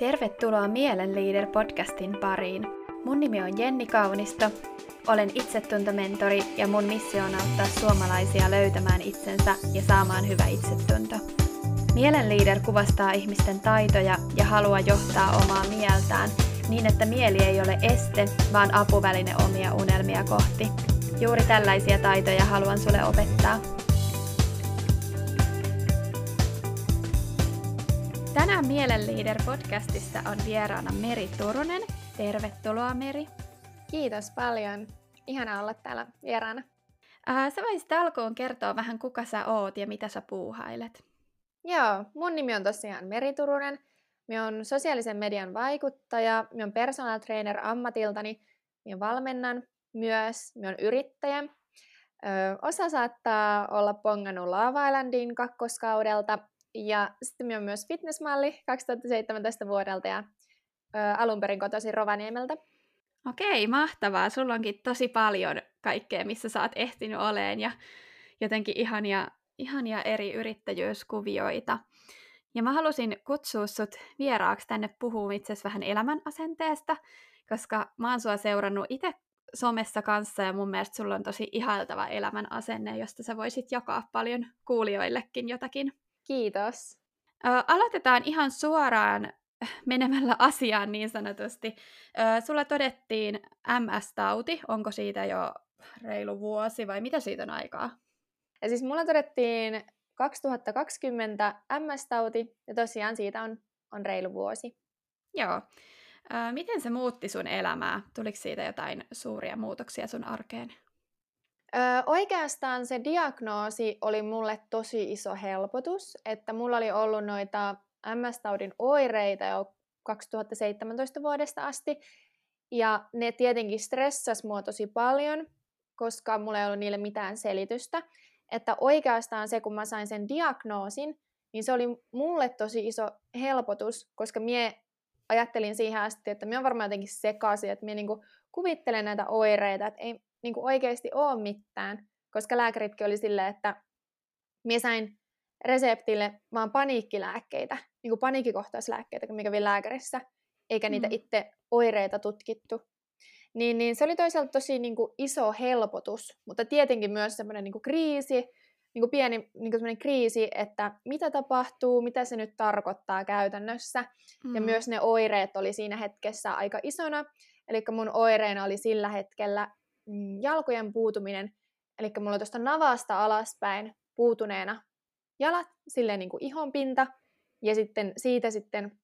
Tervetuloa Mielenleader-podcastin pariin. Mun nimi on Jenni Kaunisto, olen itsetuntomentori ja mun missio on auttaa suomalaisia löytämään itsensä ja saamaan hyvä itsetunto. Mielenleader kuvastaa ihmisten taitoja ja halua johtaa omaa mieltään niin, että mieli ei ole este, vaan apuväline omia unelmia kohti. Juuri tällaisia taitoja haluan sulle opettaa. Tänään Mielenleader-podcastissa on vieraana Meri Turunen. Tervetuloa Meri. Kiitos paljon. Ihana olla täällä vieraana. Ää, sä voisit alkuun kertoa vähän kuka sä oot ja mitä sä puuhailet. Joo, mun nimi on tosiaan Meri Turunen. Mä oon sosiaalisen median vaikuttaja, mä oon personal trainer ammatiltani, mä valmennan myös, mä oon yrittäjä. Ö, osa saattaa olla pongannut Lava Islandin kakkoskaudelta ja sitten minä olen myös fitnessmalli 2017 vuodelta ja ö, alun perin kotoisin Rovaniemeltä. Okei, mahtavaa. Sulla onkin tosi paljon kaikkea, missä sä oot ehtinyt oleen ja jotenkin ihania, ihania eri yrittäjyyskuvioita. Ja mä halusin kutsua sut vieraaksi tänne puhumaan itse vähän elämän asenteesta, koska mä oon sua seurannut itse somessa kanssa ja mun mielestä sulla on tosi ihailtava elämän asenne, josta sä voisit jakaa paljon kuulijoillekin jotakin. Kiitos. Ö, aloitetaan ihan suoraan menemällä asiaan niin sanotusti. Ö, sulla todettiin MS-tauti. Onko siitä jo reilu vuosi vai mitä siitä on aikaa? Ja siis mulla todettiin 2020 MS-tauti ja tosiaan siitä on, on reilu vuosi. Joo. Ö, miten se muutti sun elämää? Tuliko siitä jotain suuria muutoksia sun arkeen? Öö, oikeastaan se diagnoosi oli mulle tosi iso helpotus, että mulla oli ollut noita MS-taudin oireita jo 2017 vuodesta asti, ja ne tietenkin stressas mua tosi paljon, koska mulla ei ollut niille mitään selitystä. Että oikeastaan se, kun mä sain sen diagnoosin, niin se oli mulle tosi iso helpotus, koska mie ajattelin siihen asti, että minä on varmaan jotenkin sekaisin, että minä niinku kuvittelen näitä oireita, että ei, niin kuin oikeasti ole mitään, koska lääkäritkin oli silleen, että minä sain reseptille vaan paniikkilääkkeitä, niin kuin paniikkikohtauslääkkeitä, mikä kävin lääkärissä, eikä niitä mm. itse oireita tutkittu. Niin, niin se oli toisaalta tosi niin kuin iso helpotus, mutta tietenkin myös semmoinen niin kriisi, niin kuin pieni niin kuin kriisi, että mitä tapahtuu, mitä se nyt tarkoittaa käytännössä. Mm. Ja myös ne oireet oli siinä hetkessä aika isona. Eli mun oireena oli sillä hetkellä jalkojen puutuminen, eli mulla on tuosta navasta alaspäin puutuneena jalat, silleen niin kuin ihonpinta, ja sitten siitä sitten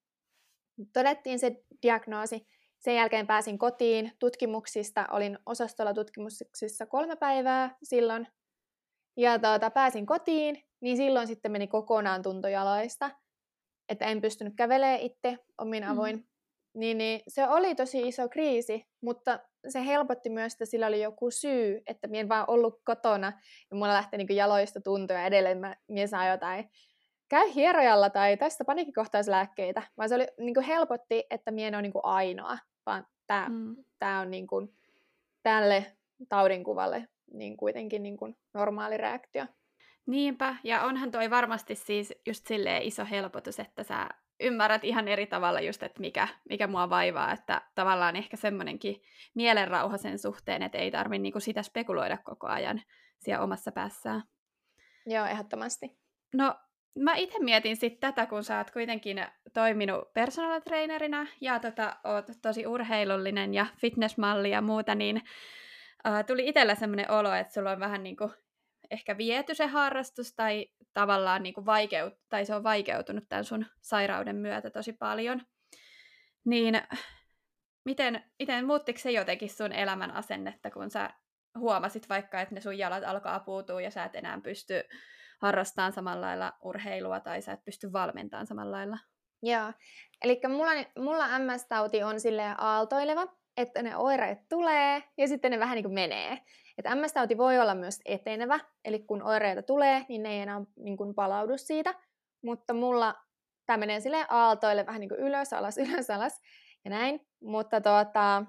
todettiin se diagnoosi. Sen jälkeen pääsin kotiin tutkimuksista, olin osastolla tutkimuksissa kolme päivää silloin, ja tuota, pääsin kotiin, niin silloin sitten meni kokonaan tuntojaloista, että en pystynyt kävelemään itse omin mm. avoin. Mm. Niin, niin se oli tosi iso kriisi, mutta se helpotti myös, että sillä oli joku syy, että minä en vaan ollut kotona ja mulla lähti niin jaloista tuntoja edelleen, mä, minä saan jotain käy hierojalla tai tästä paniikkikohtauslääkkeitä, vaan se oli, niin kuin helpotti, että minä en ole niin kuin ainoa, vaan tämä, mm. tämä on niin kuin, tälle taudinkuvalle niin kuitenkin niin kuin normaali reaktio. Niinpä, ja onhan toi varmasti siis just silleen iso helpotus, että sä ymmärrät ihan eri tavalla just, että mikä, mikä mua vaivaa, että tavallaan ehkä semmoinenkin mielenrauha sen suhteen, että ei tarvitse niinku sitä spekuloida koko ajan siellä omassa päässään. Joo, ehdottomasti. No, mä itse mietin sitten tätä, kun sä oot kuitenkin toiminut personal trainerina ja tota, oot tosi urheilullinen ja fitnessmalli ja muuta, niin uh, tuli itsellä semmoinen olo, että sulla on vähän niin kuin ehkä viety se harrastus tai tavallaan niin kuin vaikeut, tai se on vaikeutunut tämän sun sairauden myötä tosi paljon. Niin miten, miten muuttiko se jotenkin sun elämän asennetta, kun sä huomasit vaikka, että ne sun jalat alkaa puutua ja sä et enää pysty harrastamaan samalla lailla urheilua tai sä et pysty valmentamaan samalla lailla? Joo, eli mulla, mulla MS-tauti on silleen aaltoileva, että ne oireet tulee ja sitten ne vähän niin kuin menee. Että MS-tauti voi olla myös etenevä, eli kun oireita tulee, niin ne ei enää niin kuin palaudu siitä. Mutta mulla tämä menee sille aaltoille vähän niin kuin ylös, alas, ylös, alas ja näin. Mutta tuota,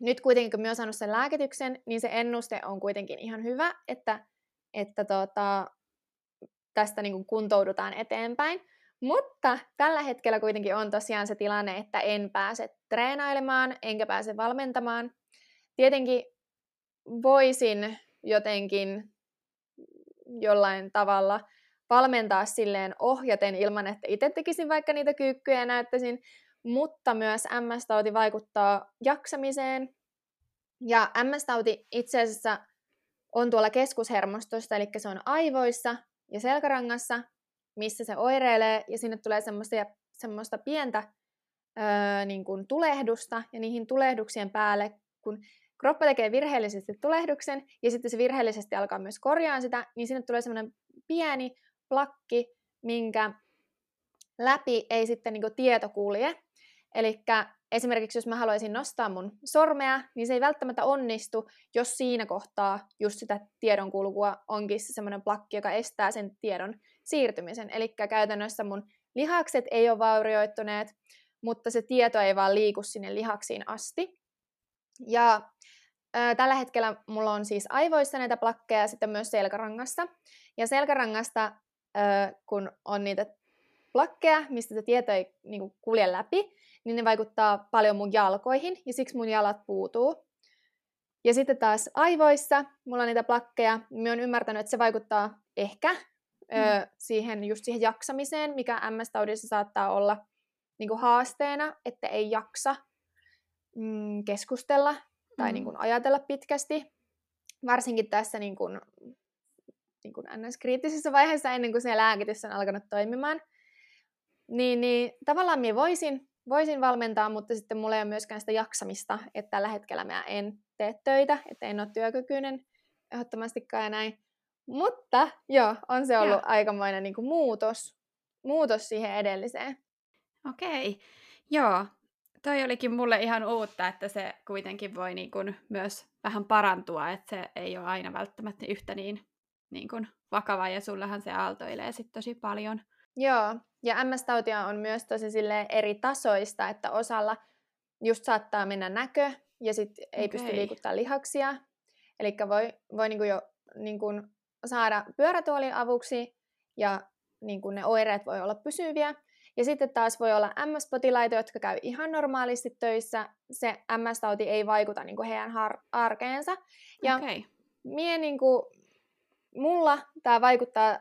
nyt kuitenkin, kun oon saanut sen lääkityksen, niin se ennuste on kuitenkin ihan hyvä, että, että tuota, tästä niin kuin kuntoudutaan eteenpäin. Mutta tällä hetkellä kuitenkin on tosiaan se tilanne, että en pääse treenailemaan, enkä pääse valmentamaan. Tietenkin voisin jotenkin jollain tavalla valmentaa silleen ohjaten ilman, että itse tekisin vaikka niitä kyykkyjä ja näyttäisin, mutta myös MS-tauti vaikuttaa jaksamiseen. Ja MS-tauti itse asiassa on tuolla keskushermostosta, eli se on aivoissa ja selkärangassa, missä se oireilee, ja sinne tulee semmoista, semmoista pientä öö, niin kuin tulehdusta, ja niihin tulehduksien päälle, kun kroppa tekee virheellisesti tulehduksen, ja sitten se virheellisesti alkaa myös korjaa sitä, niin sinne tulee semmoinen pieni plakki, minkä läpi ei sitten niin tieto kulje. Eli esimerkiksi jos mä haluaisin nostaa mun sormea, niin se ei välttämättä onnistu, jos siinä kohtaa just sitä tiedonkulkua onkin se semmoinen plakki, joka estää sen tiedon siirtymisen. Eli käytännössä mun lihakset ei ole vaurioittuneet, mutta se tieto ei vaan liiku sinne lihaksiin asti. Ja tällä hetkellä mulla on siis aivoissa näitä plakkeja ja sitten myös selkärangasta. Ja selkärangasta, kun on niitä plakkeja, mistä se tieto ei niin kulje läpi, niin ne vaikuttaa paljon mun jalkoihin ja siksi mun jalat puutuu. Ja sitten taas aivoissa, mulla on niitä plakkeja, mä oon ymmärtänyt, että se vaikuttaa ehkä mm. ö, siihen, just siihen jaksamiseen, mikä MS-taudissa saattaa olla niin kuin haasteena, että ei jaksa mm, keskustella tai mm. niin kuin ajatella pitkästi. Varsinkin tässä niin kuin, niin kuin NS-kriittisessä vaiheessa ennen kuin se lääkitys on alkanut toimimaan. Niin, niin tavallaan minä voisin voisin valmentaa, mutta sitten mulla ei ole myöskään sitä jaksamista, että tällä hetkellä mä en tee töitä, että en ole työkykyinen ehdottomastikaan ja näin. Mutta joo, on se ollut ja. aikamoinen niin kuin muutos, muutos siihen edelliseen. Okei, joo. Toi olikin mulle ihan uutta, että se kuitenkin voi niin kuin myös vähän parantua, että se ei ole aina välttämättä yhtä niin, niin kuin vakava ja sullahan se aaltoilee sitten tosi paljon. Joo, ja MS-tautia on myös tosi eri tasoista, että osalla just saattaa mennä näkö ja sitten ei okay. pysty liikuttaa lihaksia. Eli voi, voi niinku jo niinku saada pyörätuolin avuksi ja niinku ne oireet voi olla pysyviä. Ja sitten taas voi olla MS-potilaita, jotka käy ihan normaalisti töissä. Se MS-tauti ei vaikuta niinku heidän har- arkeensa. Ja okay. mie niinku, mulla tämä vaikuttaa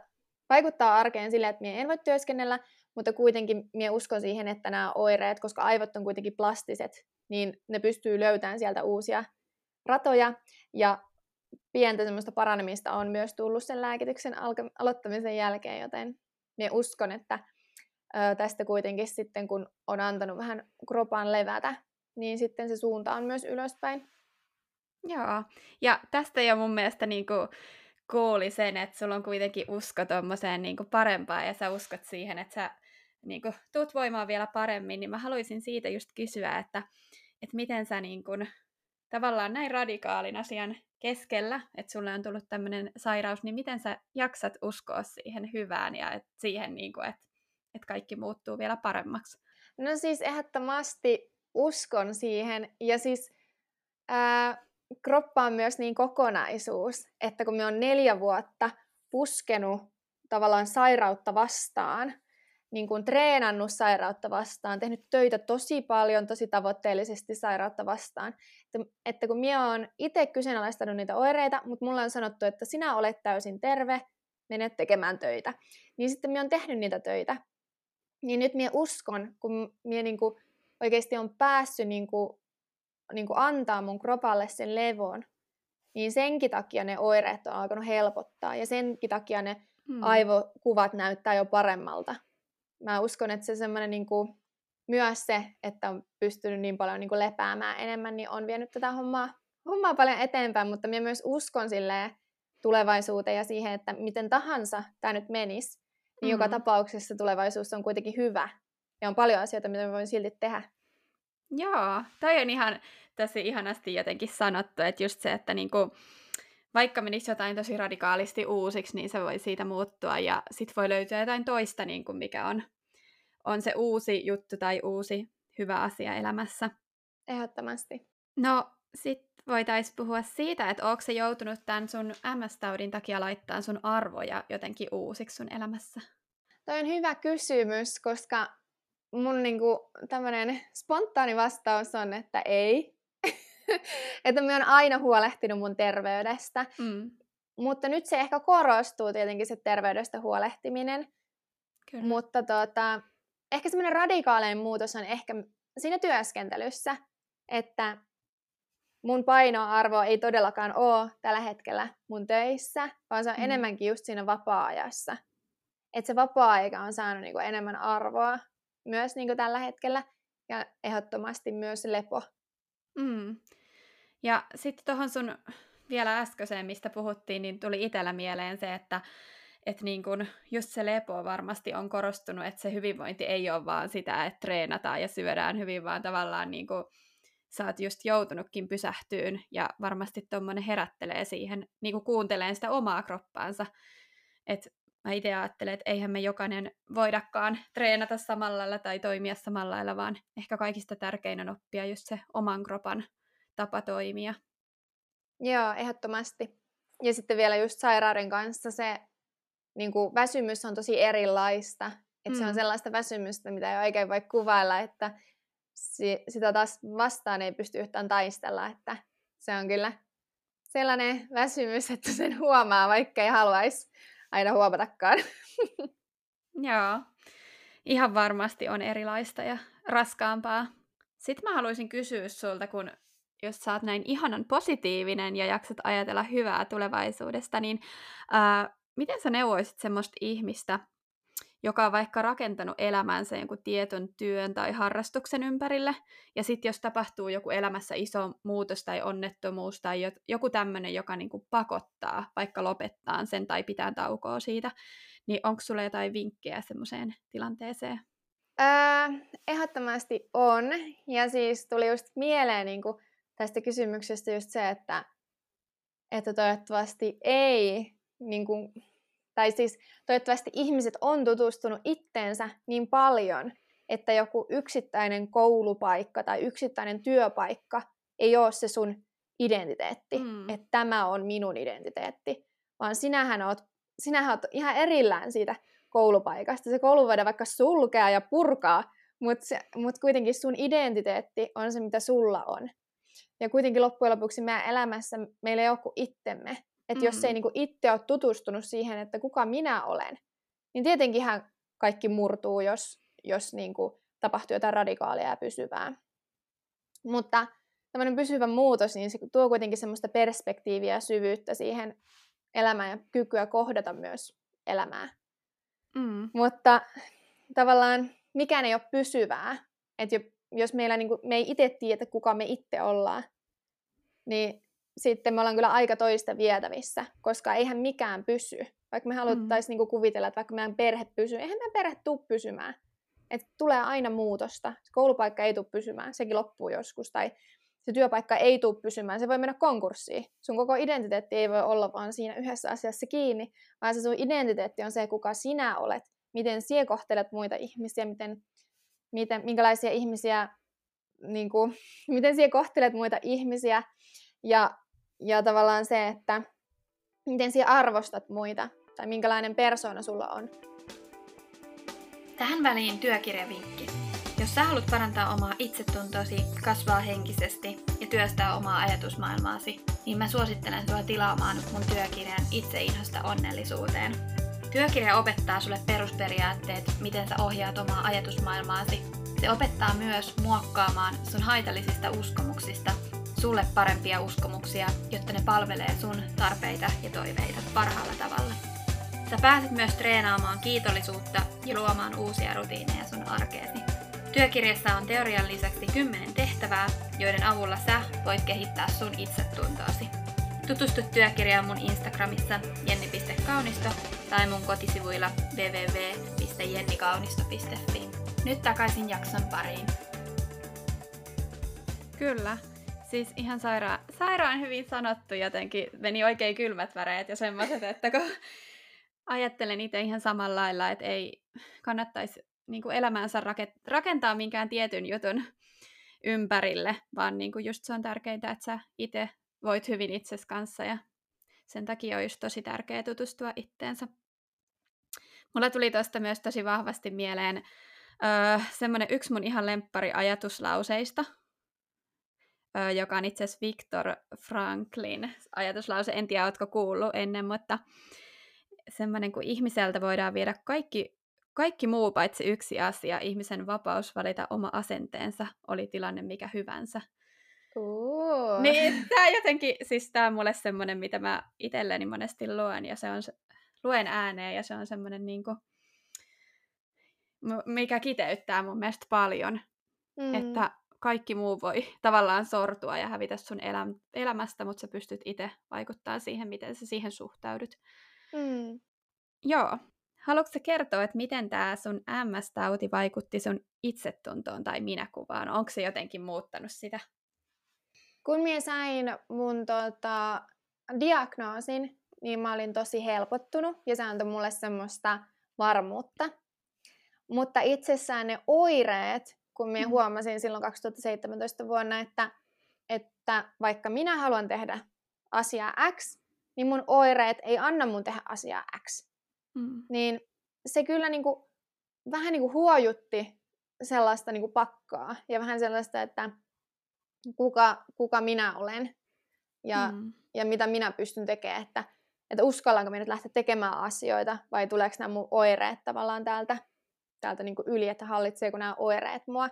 vaikuttaa arkeen sille, että minä en voi työskennellä, mutta kuitenkin minä uskon siihen, että nämä oireet, koska aivot on kuitenkin plastiset, niin ne pystyy löytämään sieltä uusia ratoja, ja pientä semmoista paranemista on myös tullut sen lääkityksen alka- aloittamisen jälkeen, joten minä uskon, että tästä kuitenkin sitten, kun on antanut vähän kropan levätä, niin sitten se suunta on myös ylöspäin. Joo, ja tästä jo mun mielestä niin kuin kuuli sen, että sulla on kuitenkin usko tuommoiseen niin parempaan ja sä uskot siihen, että sä niin kuin, tuut voimaan vielä paremmin, niin mä haluaisin siitä just kysyä, että, että miten sä niin kuin, tavallaan näin radikaalin asian keskellä, että sulle on tullut tämmöinen sairaus, niin miten sä jaksat uskoa siihen hyvään ja et siihen, niin kuin, että, että kaikki muuttuu vielä paremmaksi? No siis ehdottomasti uskon siihen ja siis ää, kroppa on myös niin kokonaisuus, että kun me on neljä vuotta puskenut tavallaan sairautta vastaan, niin kuin treenannut sairautta vastaan, tehnyt töitä tosi paljon, tosi tavoitteellisesti sairautta vastaan. Että, että kun minä olen itse kyseenalaistanut niitä oireita, mutta mulla on sanottu, että sinä olet täysin terve, menet tekemään töitä. Niin sitten minä olen tehnyt niitä töitä. Niin nyt minä uskon, kun minä niin kuin oikeasti on päässyt niin kuin niin kuin antaa mun kropalle sen levon, niin senkin takia ne oireet on alkanut helpottaa ja senkin takia ne hmm. aivokuvat näyttää jo paremmalta. Mä uskon, että se semmoinen niin kuin, myös se, että on pystynyt niin paljon niin kuin lepäämään enemmän, niin on vienyt tätä hommaa, hommaa paljon eteenpäin, mutta minä myös uskon silleen tulevaisuuteen ja siihen, että miten tahansa tämä nyt menisi, niin mm-hmm. joka tapauksessa tulevaisuus on kuitenkin hyvä. Ja on paljon asioita, mitä me voin silti tehdä. Joo, toi on ihan tosi ihanasti jotenkin sanottu, että just se, että niinku, vaikka menisi jotain tosi radikaalisti uusiksi, niin se voi siitä muuttua ja sit voi löytyä jotain toista, niin kuin mikä on, on se uusi juttu tai uusi hyvä asia elämässä. Ehdottomasti. No, sit voitaisiin puhua siitä, että onko se joutunut tämän sun MS-taudin takia laittaa sun arvoja jotenkin uusiksi sun elämässä? toi on hyvä kysymys, koska mun niinku tämmönen spontaani vastaus on, että ei. että mä oon aina huolehtinut mun terveydestä. Mm. Mutta nyt se ehkä korostuu tietenkin se terveydestä huolehtiminen. Kyllä. Mutta tota, ehkä semmoinen radikaalein muutos on ehkä siinä työskentelyssä, että mun painoarvo ei todellakaan ole tällä hetkellä mun töissä, vaan se on mm. enemmänkin just siinä vapaa-ajassa. Että se vapaa-aika on saanut niinku enemmän arvoa myös niinku tällä hetkellä ja ehdottomasti myös lepo. Mm. Ja sitten tuohon sun vielä äskeiseen, mistä puhuttiin, niin tuli itsellä mieleen se, että että niin kun, just se lepo varmasti on korostunut, että se hyvinvointi ei ole vaan sitä, että treenataan ja syödään hyvin, vaan tavallaan niin kun, sä oot just joutunutkin pysähtyyn ja varmasti tuommoinen herättelee siihen, niin kuin kuunteleen sitä omaa kroppaansa. Että mä itse ajattelen, että eihän me jokainen voidakaan treenata samalla lailla tai toimia samalla lailla, vaan ehkä kaikista tärkein on oppia just se oman kropan tapa toimia. Joo, ehdottomasti. Ja sitten vielä just sairauden kanssa se niin kuin väsymys on tosi erilaista. Että mm. se on mm. sellaista väsymystä, mitä ei oikein voi kuvailla, että si- sitä taas vastaan ei pysty yhtään taistella. Että se on kyllä sellainen väsymys, että sen huomaa, vaikka ei haluaisi aina huomatakaan. Joo, ihan varmasti on erilaista ja raskaampaa. Sitten mä haluaisin kysyä sulta, kun jos sä oot näin ihanan positiivinen ja jaksat ajatella hyvää tulevaisuudesta, niin ää, miten sä neuvoisit semmoista ihmistä, joka on vaikka rakentanut elämänsä jonkun tietyn työn tai harrastuksen ympärille, ja sitten jos tapahtuu joku elämässä iso muutos tai onnettomuus tai joku tämmöinen, joka niinku pakottaa vaikka lopettaa sen tai pitää taukoa siitä, niin onko sulla jotain vinkkejä semmoiseen tilanteeseen? Öö, ehdottomasti on. Ja siis tuli just mieleen niin kuin tästä kysymyksestä just se, että, että toivottavasti ei niin kuin, tai siis toivottavasti ihmiset on tutustunut itteensä niin paljon, että joku yksittäinen koulupaikka tai yksittäinen työpaikka ei ole se sun identiteetti, mm. että tämä on minun identiteetti, vaan sinähän oot, sinähän oot ihan erillään siitä koulupaikasta. Se koulu voidaan vaikka sulkea ja purkaa, mutta mut kuitenkin sun identiteetti on se, mitä sulla on. Ja kuitenkin loppujen lopuksi meidän elämässä meillä ei ole kuin itsemme. Että mm. jos ei niin kuin itse ole tutustunut siihen, että kuka minä olen, niin tietenkinhän kaikki murtuu, jos, jos niin kuin tapahtuu jotain radikaalia ja pysyvää. Mutta tämmöinen pysyvä muutos, niin se tuo kuitenkin semmoista perspektiiviä ja syvyyttä siihen elämään ja kykyä kohdata myös elämää. Mm. Mutta tavallaan mikään ei ole pysyvää. Että jos meillä, niin kuin, me ei itse tiedä, kuka me itse ollaan, niin sitten me ollaan kyllä aika toista vietävissä, koska eihän mikään pysy. Vaikka me haluttaisiin mm. niinku kuvitella, että vaikka meidän perhe pysyy, eihän meidän perhe tule pysymään. Et tulee aina muutosta. Se koulupaikka ei tule pysymään, sekin loppuu joskus. Tai se työpaikka ei tule pysymään, se voi mennä konkurssiin. Sun koko identiteetti ei voi olla vaan siinä yhdessä asiassa kiinni, vaan se sun identiteetti on se, kuka sinä olet, miten sinä kohtelet muita ihmisiä, miten, miten, minkälaisia ihmisiä, niin kuin, miten sinä kohtelet muita ihmisiä, ja ja tavallaan se, että miten sinä arvostat muita tai minkälainen persoona sulla on. Tähän väliin työkirjavinkki. Jos sä haluat parantaa omaa itsetuntosi, kasvaa henkisesti ja työstää omaa ajatusmaailmaasi, niin mä suosittelen sua tilaamaan mun työkirjan Itseinhosta onnellisuuteen. Työkirja opettaa sulle perusperiaatteet, miten sä ohjaat omaa ajatusmaailmaasi. Se opettaa myös muokkaamaan sun haitallisista uskomuksista sulle parempia uskomuksia, jotta ne palvelee sun tarpeita ja toiveita parhaalla tavalla. Sä pääset myös treenaamaan kiitollisuutta ja luomaan uusia rutiineja sun arkeesi. Työkirjassa on teorian lisäksi 10 tehtävää, joiden avulla sä voit kehittää sun itsetuntoasi. Tutustu työkirjaan mun Instagramissa jenni.kaunisto tai mun kotisivuilla www.jennikaunisto.fi. Nyt takaisin jakson pariin. Kyllä, Siis ihan sairaan, sairaan hyvin sanottu jotenkin. Meni oikein kylmät väreet ja semmoiset, että kun ajattelen itse ihan samalla lailla, että ei kannattaisi niin elämäänsä rakentaa minkään tietyn jutun ympärille, vaan niin kuin just se on tärkeintä, että sä itse voit hyvin itses kanssa ja sen takia on just tosi tärkeää tutustua itteensä. Mulla tuli tuosta myös tosi vahvasti mieleen öö, semmoinen yksi mun ihan lemppari ajatuslauseista, joka on itse asiassa Viktor Franklin ajatuslause. En tiedä, ootko kuullut ennen, mutta semmoinen, kun ihmiseltä voidaan viedä kaikki, kaikki muu paitsi yksi asia, ihmisen vapaus valita oma asenteensa, oli tilanne mikä hyvänsä. Uh. Niin, tämä jotenkin, siis tämä on mulle semmoinen, mitä mä itselleni monesti luen, ja se on, luen ääneen, ja se on semmoinen niin kuin, mikä kiteyttää mun mielestä paljon, mm. että kaikki muu voi tavallaan sortua ja hävitä sun elä- elämästä, mutta sä pystyt itse vaikuttaa siihen, miten sä siihen suhtaudut. Mm. Joo. Haluatko kertoa, että miten tämä sun MS-tauti vaikutti sun itsetuntoon tai minäkuvaan? Onko se jotenkin muuttanut sitä? Kun minä sain mun tota, diagnoosin, niin mä olin tosi helpottunut ja se antoi mulle semmoista varmuutta. Mutta itsessään ne oireet, kun minä mm. huomasin silloin 2017 vuonna, että, että vaikka minä haluan tehdä asiaa X, niin mun oireet ei anna mun tehdä asiaa X. Mm. Niin se kyllä niinku, vähän niinku huojutti sellaista niinku pakkaa ja vähän sellaista, että kuka, kuka minä olen ja, mm. ja mitä minä pystyn tekemään, että, että uskallanko minä nyt lähteä tekemään asioita vai tuleeko nämä mun oireet tavallaan täältä, täältä niin yli, että hallitseeko nämä oireet mua.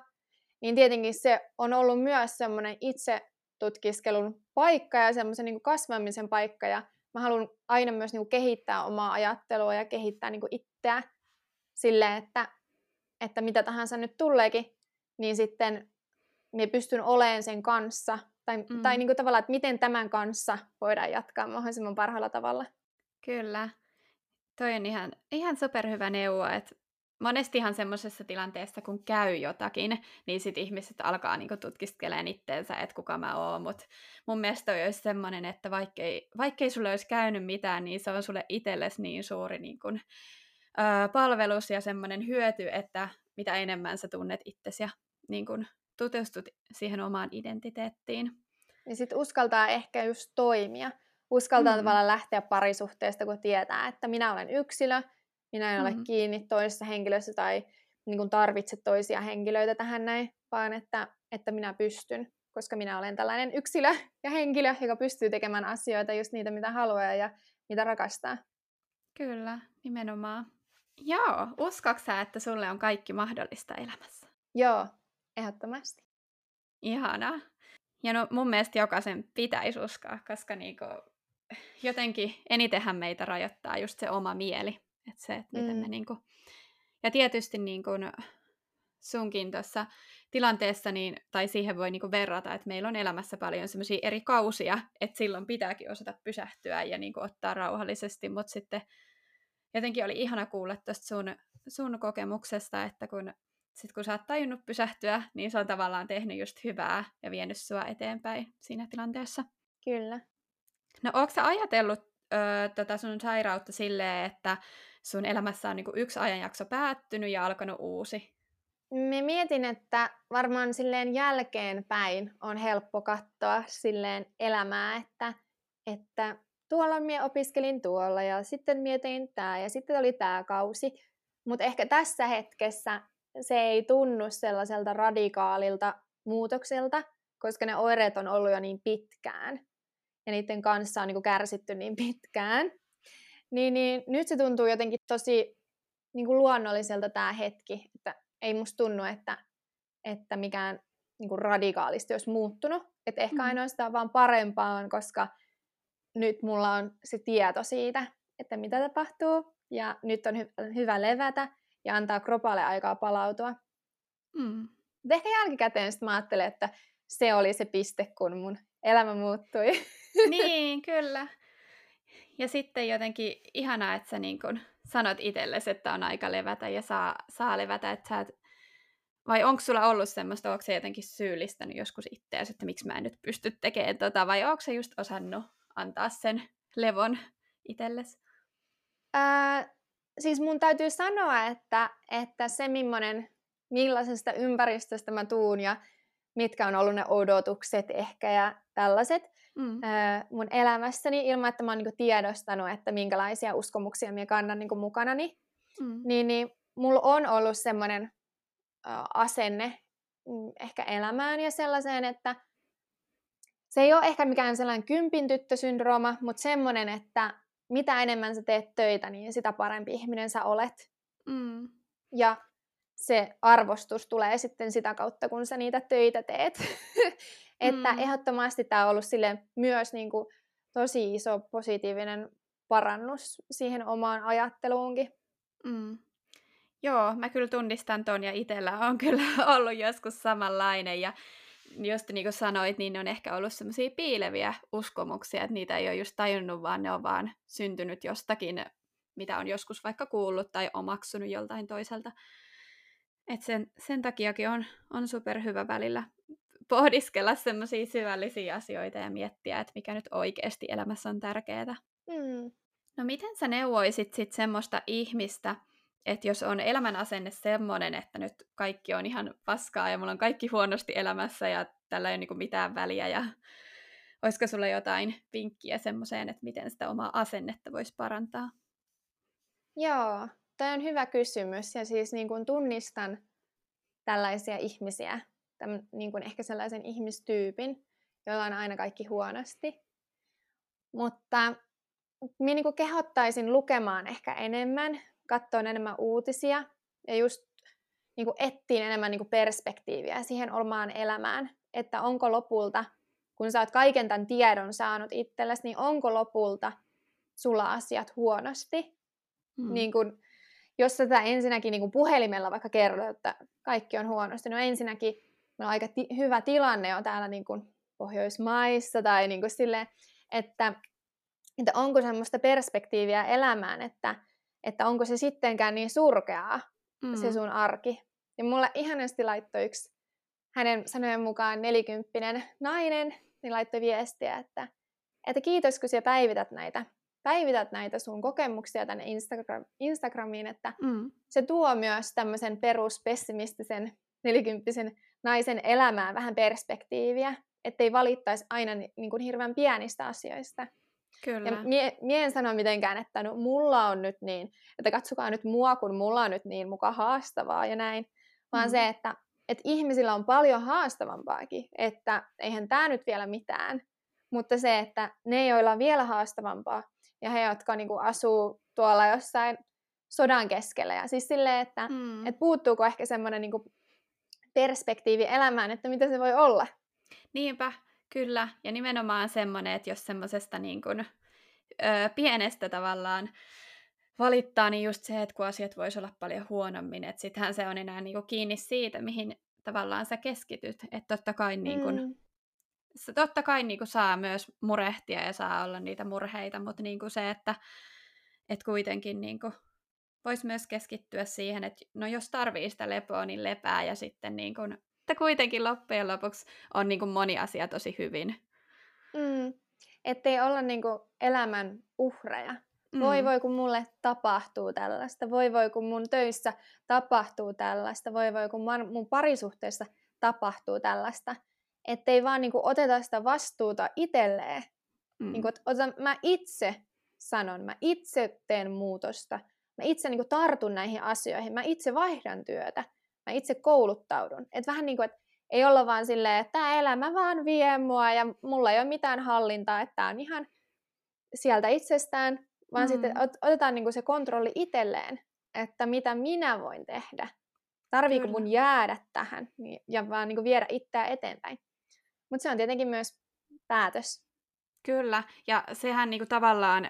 Niin tietenkin se on ollut myös semmoinen itse tutkiskelun paikka ja semmoisen niin kasvamisen paikka ja mä haluan aina myös niin kehittää omaa ajattelua ja kehittää niin itseä silleen, että, että mitä tahansa nyt tuleekin, niin sitten minä pystyn olemaan sen kanssa, tai, mm. tai niin kuin tavallaan, että miten tämän kanssa voidaan jatkaa mahdollisimman parhaalla tavalla. Kyllä. Toi on ihan, ihan superhyvä neuvo, että monestihan semmoisessa tilanteessa, kun käy jotakin, niin sitten ihmiset alkaa niinku tutkiskelemaan itteensä, että kuka mä oon, mutta mun mielestä toi olisi semmoinen, että vaikkei, vaikkei sulle olisi käynyt mitään, niin se on sulle itsellesi niin suuri niin kun, ö, palvelus ja semmoinen hyöty, että mitä enemmän sä tunnet itsesi ja niin kun, tutustut siihen omaan identiteettiin. Ja sitten uskaltaa ehkä just toimia. Uskaltaa mm. tavallaan lähteä parisuhteesta, kun tietää, että minä olen yksilö, minä en mm. ole kiinni toisessa henkilössä tai niin kuin tarvitse toisia henkilöitä tähän näin, vaan että, että minä pystyn, koska minä olen tällainen yksilö ja henkilö, joka pystyy tekemään asioita just niitä, mitä haluaa ja mitä rakastaa. Kyllä, nimenomaan. Joo, uskoksa sä, että sulle on kaikki mahdollista elämässä? Joo, Ehdottomasti. Ihana. Ja no mun mielestä jokaisen pitäisi uskoa, koska niinku, jotenkin enitenhän meitä rajoittaa just se oma mieli. Että se, että miten mm. me niinku... Ja tietysti niin kuin sunkin tuossa tilanteessa, niin, tai siihen voi niinku verrata, että meillä on elämässä paljon semmoisia eri kausia, että silloin pitääkin osata pysähtyä ja niinku ottaa rauhallisesti, mutta sitten jotenkin oli ihana kuulla tuosta sun, sun kokemuksesta, että kun sitten kun sä oot tajunnut pysähtyä, niin se on tavallaan tehnyt just hyvää ja vienyt sua eteenpäin siinä tilanteessa. Kyllä. No onko sä ajatellut öö, tota sun sairautta silleen, että sun elämässä on niinku yksi ajanjakso päättynyt ja alkanut uusi? Me mietin, että varmaan silleen jälkeenpäin on helppo katsoa silleen elämää, että, että tuolla minä opiskelin tuolla ja sitten mietin tämä ja sitten oli tämä kausi. Mutta ehkä tässä hetkessä se ei tunnu sellaiselta radikaalilta muutokselta, koska ne oireet on ollut jo niin pitkään ja niiden kanssa on niin kuin kärsitty niin pitkään. Niin, niin nyt se tuntuu jotenkin tosi niin kuin luonnolliselta tämä hetki, että ei musta tunnu, että, että mikään niin kuin radikaalisti olisi muuttunut. Että ehkä mm. ainoastaan vaan parempaan, koska nyt mulla on se tieto siitä, että mitä tapahtuu. Ja nyt on hy- hyvä levätä ja antaa kropalle aikaa palautua. Mm. ehkä jälkikäteen sitten mä ajattelen, että se oli se piste, kun mun elämä muuttui. Niin, kyllä. Ja sitten jotenkin ihanaa, että sä niin kun sanot itsellesi, että on aika levätä ja saa, saa levätä, että sä et... Vai onko sulla ollut semmoista, onko se jotenkin syyllistänyt joskus itseäsi, että miksi mä en nyt pysty tekemään tota, vai onko se just osannut antaa sen levon itsellesi? Ää, siis mun täytyy sanoa, että, että se millainen, millaisesta ympäristöstä mä tuun ja mitkä on ollut ne odotukset ehkä ja tällaiset mm. ää, mun elämässäni ilman, että mä oon niinku tiedostanut, että minkälaisia uskomuksia mä kannan niinku mukanani, mm. niin, niin mulla on ollut semmoinen asenne mm, ehkä elämään ja sellaiseen, että se ei ole ehkä mikään sellainen kympin tyttösyndrooma, mutta semmoinen, että mitä enemmän sä teet töitä, niin sitä parempi ihminen sä olet. Mm. Ja se arvostus tulee sitten sitä kautta, kun sä niitä töitä teet. että mm. ehdottomasti tämä on ollut sille myös niin kuin tosi iso positiivinen parannus siihen omaan ajatteluunkin. Mm. Joo, mä kyllä tunnistan ton ja itsellä on kyllä ollut joskus samanlainen ja just niin kuin sanoit, niin ne on ehkä ollut semmoisia piileviä uskomuksia, että niitä ei ole just tajunnut, vaan ne on vaan syntynyt jostakin, mitä on joskus vaikka kuullut tai omaksunut joltain toiselta. Et sen, sen takiakin on, on hyvä välillä pohdiskella semmoisia syvällisiä asioita ja miettiä, että mikä nyt oikeasti elämässä on tärkeää. Mm. No miten sä neuvoisit sitten semmoista ihmistä, että jos on elämän asenne semmoinen, että nyt kaikki on ihan paskaa ja mulla on kaikki huonosti elämässä ja tällä ei ole niinku mitään väliä ja olisiko sulla jotain vinkkiä semmoiseen, että miten sitä omaa asennetta voisi parantaa? Joo, tämä on hyvä kysymys ja siis niin kuin tunnistan tällaisia ihmisiä, tämän, niin kuin ehkä sellaisen ihmistyypin, jolla on aina kaikki huonosti. Mutta minä niin kehottaisin lukemaan ehkä enemmän, katsoa enemmän uutisia ja just niin kuin etsiin enemmän niin kuin perspektiiviä siihen omaan elämään, että onko lopulta, kun sä oot kaiken tämän tiedon saanut itsellesi, niin onko lopulta sulla asiat huonosti. Hmm. Niin kuin, jos sä tätä ensinnäkin niin kuin puhelimella vaikka kerrot, että kaikki on huonosti, no ensinnäkin meillä on aika ti- hyvä tilanne on täällä niin kuin Pohjoismaissa tai niin kuin sille, että, että onko semmoista perspektiiviä elämään, että, että onko se sittenkään niin surkeaa mm. se sun arki. Ja mulle ihanasti laittoi yksi hänen sanojen mukaan nelikymppinen nainen, niin laittoi viestiä, että, että kiitos kun sä päivität näitä, päivität näitä sun kokemuksia tänne Instagram, Instagramiin, että mm. se tuo myös tämmöisen peruspessimistisen nelikymppisen naisen elämään vähän perspektiiviä, ettei valittaisi aina niin kuin hirveän pienistä asioista. Kyllä. Ja mie, mie en sano mitenkään, että no mulla on nyt niin, että katsokaa nyt mua, kun mulla on nyt niin muka haastavaa ja näin, vaan mm. se, että, että ihmisillä on paljon haastavampaakin, että eihän tämä nyt vielä mitään, mutta se, että ne, joilla on vielä haastavampaa, ja he, jotka niin kuin, asuu tuolla jossain sodan keskellä, ja siis silleen, että mm. et puuttuuko ehkä semmoinen niin perspektiivi elämään, että mitä se voi olla. Niinpä, kyllä. Ja nimenomaan semmoinen, että jos semmoisesta niin kuin, ö, pienestä tavallaan valittaa, niin just se, että kun asiat voisi olla paljon huonommin, että sittenhän se on enää niin kuin kiinni siitä, mihin tavallaan sä keskityt. Että totta kai, niin kuin, mm. totta kai niin kuin saa myös murehtia ja saa olla niitä murheita, mutta niin kuin se, että, että kuitenkin niin kuin voisi myös keskittyä siihen, että no jos tarvii sitä lepoa, niin lepää ja sitten niin kuin, että kuitenkin loppujen lopuksi on niin kuin moni asia tosi hyvin. Mm. Ettei olla niin kuin elämän uhreja. Mm. Voi voi kun mulle tapahtuu tällaista, voi voi kun mun töissä tapahtuu tällaista, voi voi kun mun parisuhteessa tapahtuu tällaista. Ettei vaan niin kuin oteta sitä vastuuta itselleen. Mm. Niin kuin, otan, mä itse sanon, mä itse teen muutosta, mä itse niin kuin, tartun näihin asioihin, mä itse vaihdan työtä, mä itse kouluttaudun. Että vähän niin kuin, että ei olla vaan silleen, että tämä elämä vaan vie mua ja mulla ei ole mitään hallintaa, että tämä on ihan sieltä itsestään, vaan mm. sitten otetaan niin kuin se kontrolli itselleen, että mitä minä voin tehdä. Tarviiko mun jäädä tähän ja vaan niin kuin viedä itseä eteenpäin. Mutta se on tietenkin myös päätös. Kyllä, ja sehän niin kuin tavallaan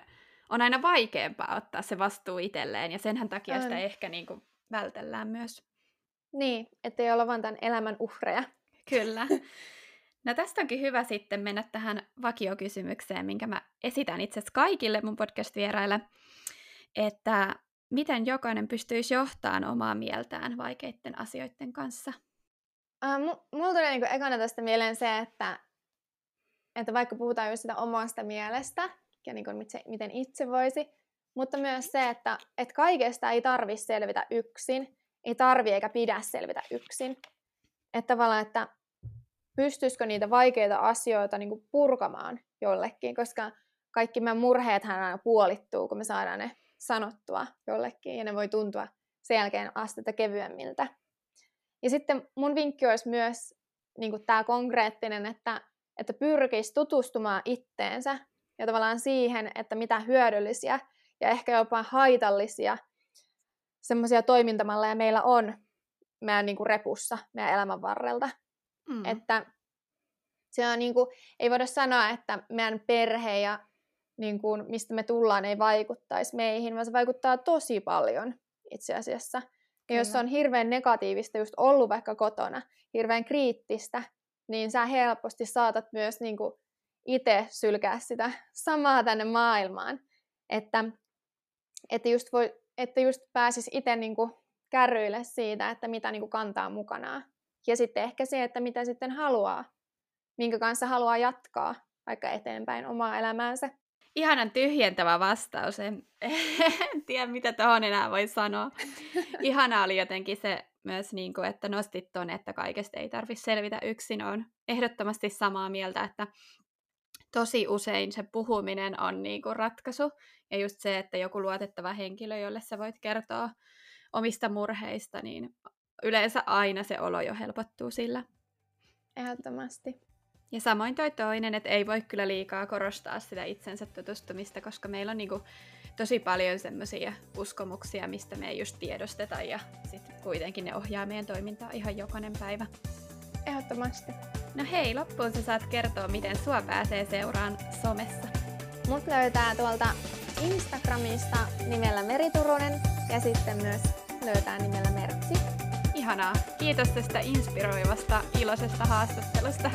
on aina vaikeampaa ottaa se vastuu itselleen, ja senhän takia on. sitä ehkä niin kuin vältellään myös. Niin, ettei olla vaan tämän elämän uhreja. Kyllä. No tästä onkin hyvä sitten mennä tähän vakiokysymykseen, minkä mä esitän itse asiassa kaikille mun podcast-vieraille, että miten jokainen pystyisi johtamaan omaa mieltään vaikeiden asioiden kanssa? Uh, m- mulla tulee niinku ekana tästä mieleen se, että, että vaikka puhutaan just sitä omasta mielestä, ja niin kuin miten itse voisi. Mutta myös se, että, että kaikesta ei tarvitse selvitä yksin, ei tarvi eikä pidä selvitä yksin. Että tavallaan, että pystyisikö niitä vaikeita asioita niin kuin purkamaan jollekin, koska kaikki meidän murheethan aina puolittuu, kun me saadaan ne sanottua jollekin ja ne voi tuntua sen jälkeen astetta kevyemmiltä. Ja sitten mun vinkki olisi myös niin tämä konkreettinen, että, että pyrkisi tutustumaan itteensä ja tavallaan siihen, että mitä hyödyllisiä ja ehkä jopa haitallisia semmoisia toimintamalleja meillä on meidän niin kuin repussa, meidän elämän varrelta. Mm. Että se on niin kuin, ei voida sanoa, että meidän perhe ja niin kuin, mistä me tullaan ei vaikuttaisi meihin, vaan se vaikuttaa tosi paljon itse asiassa. Ja jos on hirveän negatiivista just ollut vaikka kotona, hirveän kriittistä, niin sä helposti saatat myös niin kuin itse sylkää sitä samaa tänne maailmaan. Että, että, just, voi, että just pääsis itse niin kuin kärryille siitä, että mitä niin kuin kantaa mukanaan. Ja sitten ehkä se, että mitä sitten haluaa, minkä kanssa haluaa jatkaa vaikka eteenpäin omaa elämäänsä. Ihanan tyhjentävä vastaus. En, en tiedä, mitä tuohon enää voi sanoa. Ihana oli jotenkin se myös, niin kuin, että nostit tuon, että kaikesta ei tarvitse selvitä yksin. on ehdottomasti samaa mieltä, että tosi usein se puhuminen on niin kuin ratkaisu. Ja just se, että joku luotettava henkilö, jolle sä voit kertoa omista murheista, niin yleensä aina se olo jo helpottuu sillä. Ehdottomasti. Ja samoin toi toinen, että ei voi kyllä liikaa korostaa sitä itsensä tutustumista, koska meillä on niinku tosi paljon semmoisia uskomuksia, mistä me ei just tiedosteta ja sitten kuitenkin ne ohjaa meidän toimintaa ihan jokainen päivä. Ehdottomasti. No hei, loppuun sä saat kertoa, miten sua pääsee seuraan somessa. Mut löytää tuolta Instagramista nimellä Meriturunen ja sitten myös löytää nimellä Mertsi. Ihanaa. Kiitos tästä inspiroivasta, iloisesta haastattelusta.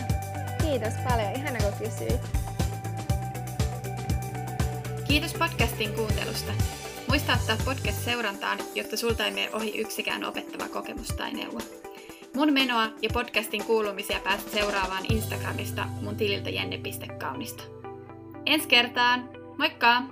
Kiitos paljon, ihana kun kysyit. Kiitos podcastin kuuntelusta. Muista ottaa podcast seurantaan, jotta sulta ei mene ohi yksikään opettava kokemus tai neuvo. Mun menoa ja podcastin kuulumisia pääset seuraavaan Instagramista mun tililtä jenne.kaunista. Ensi kertaan! Moikka!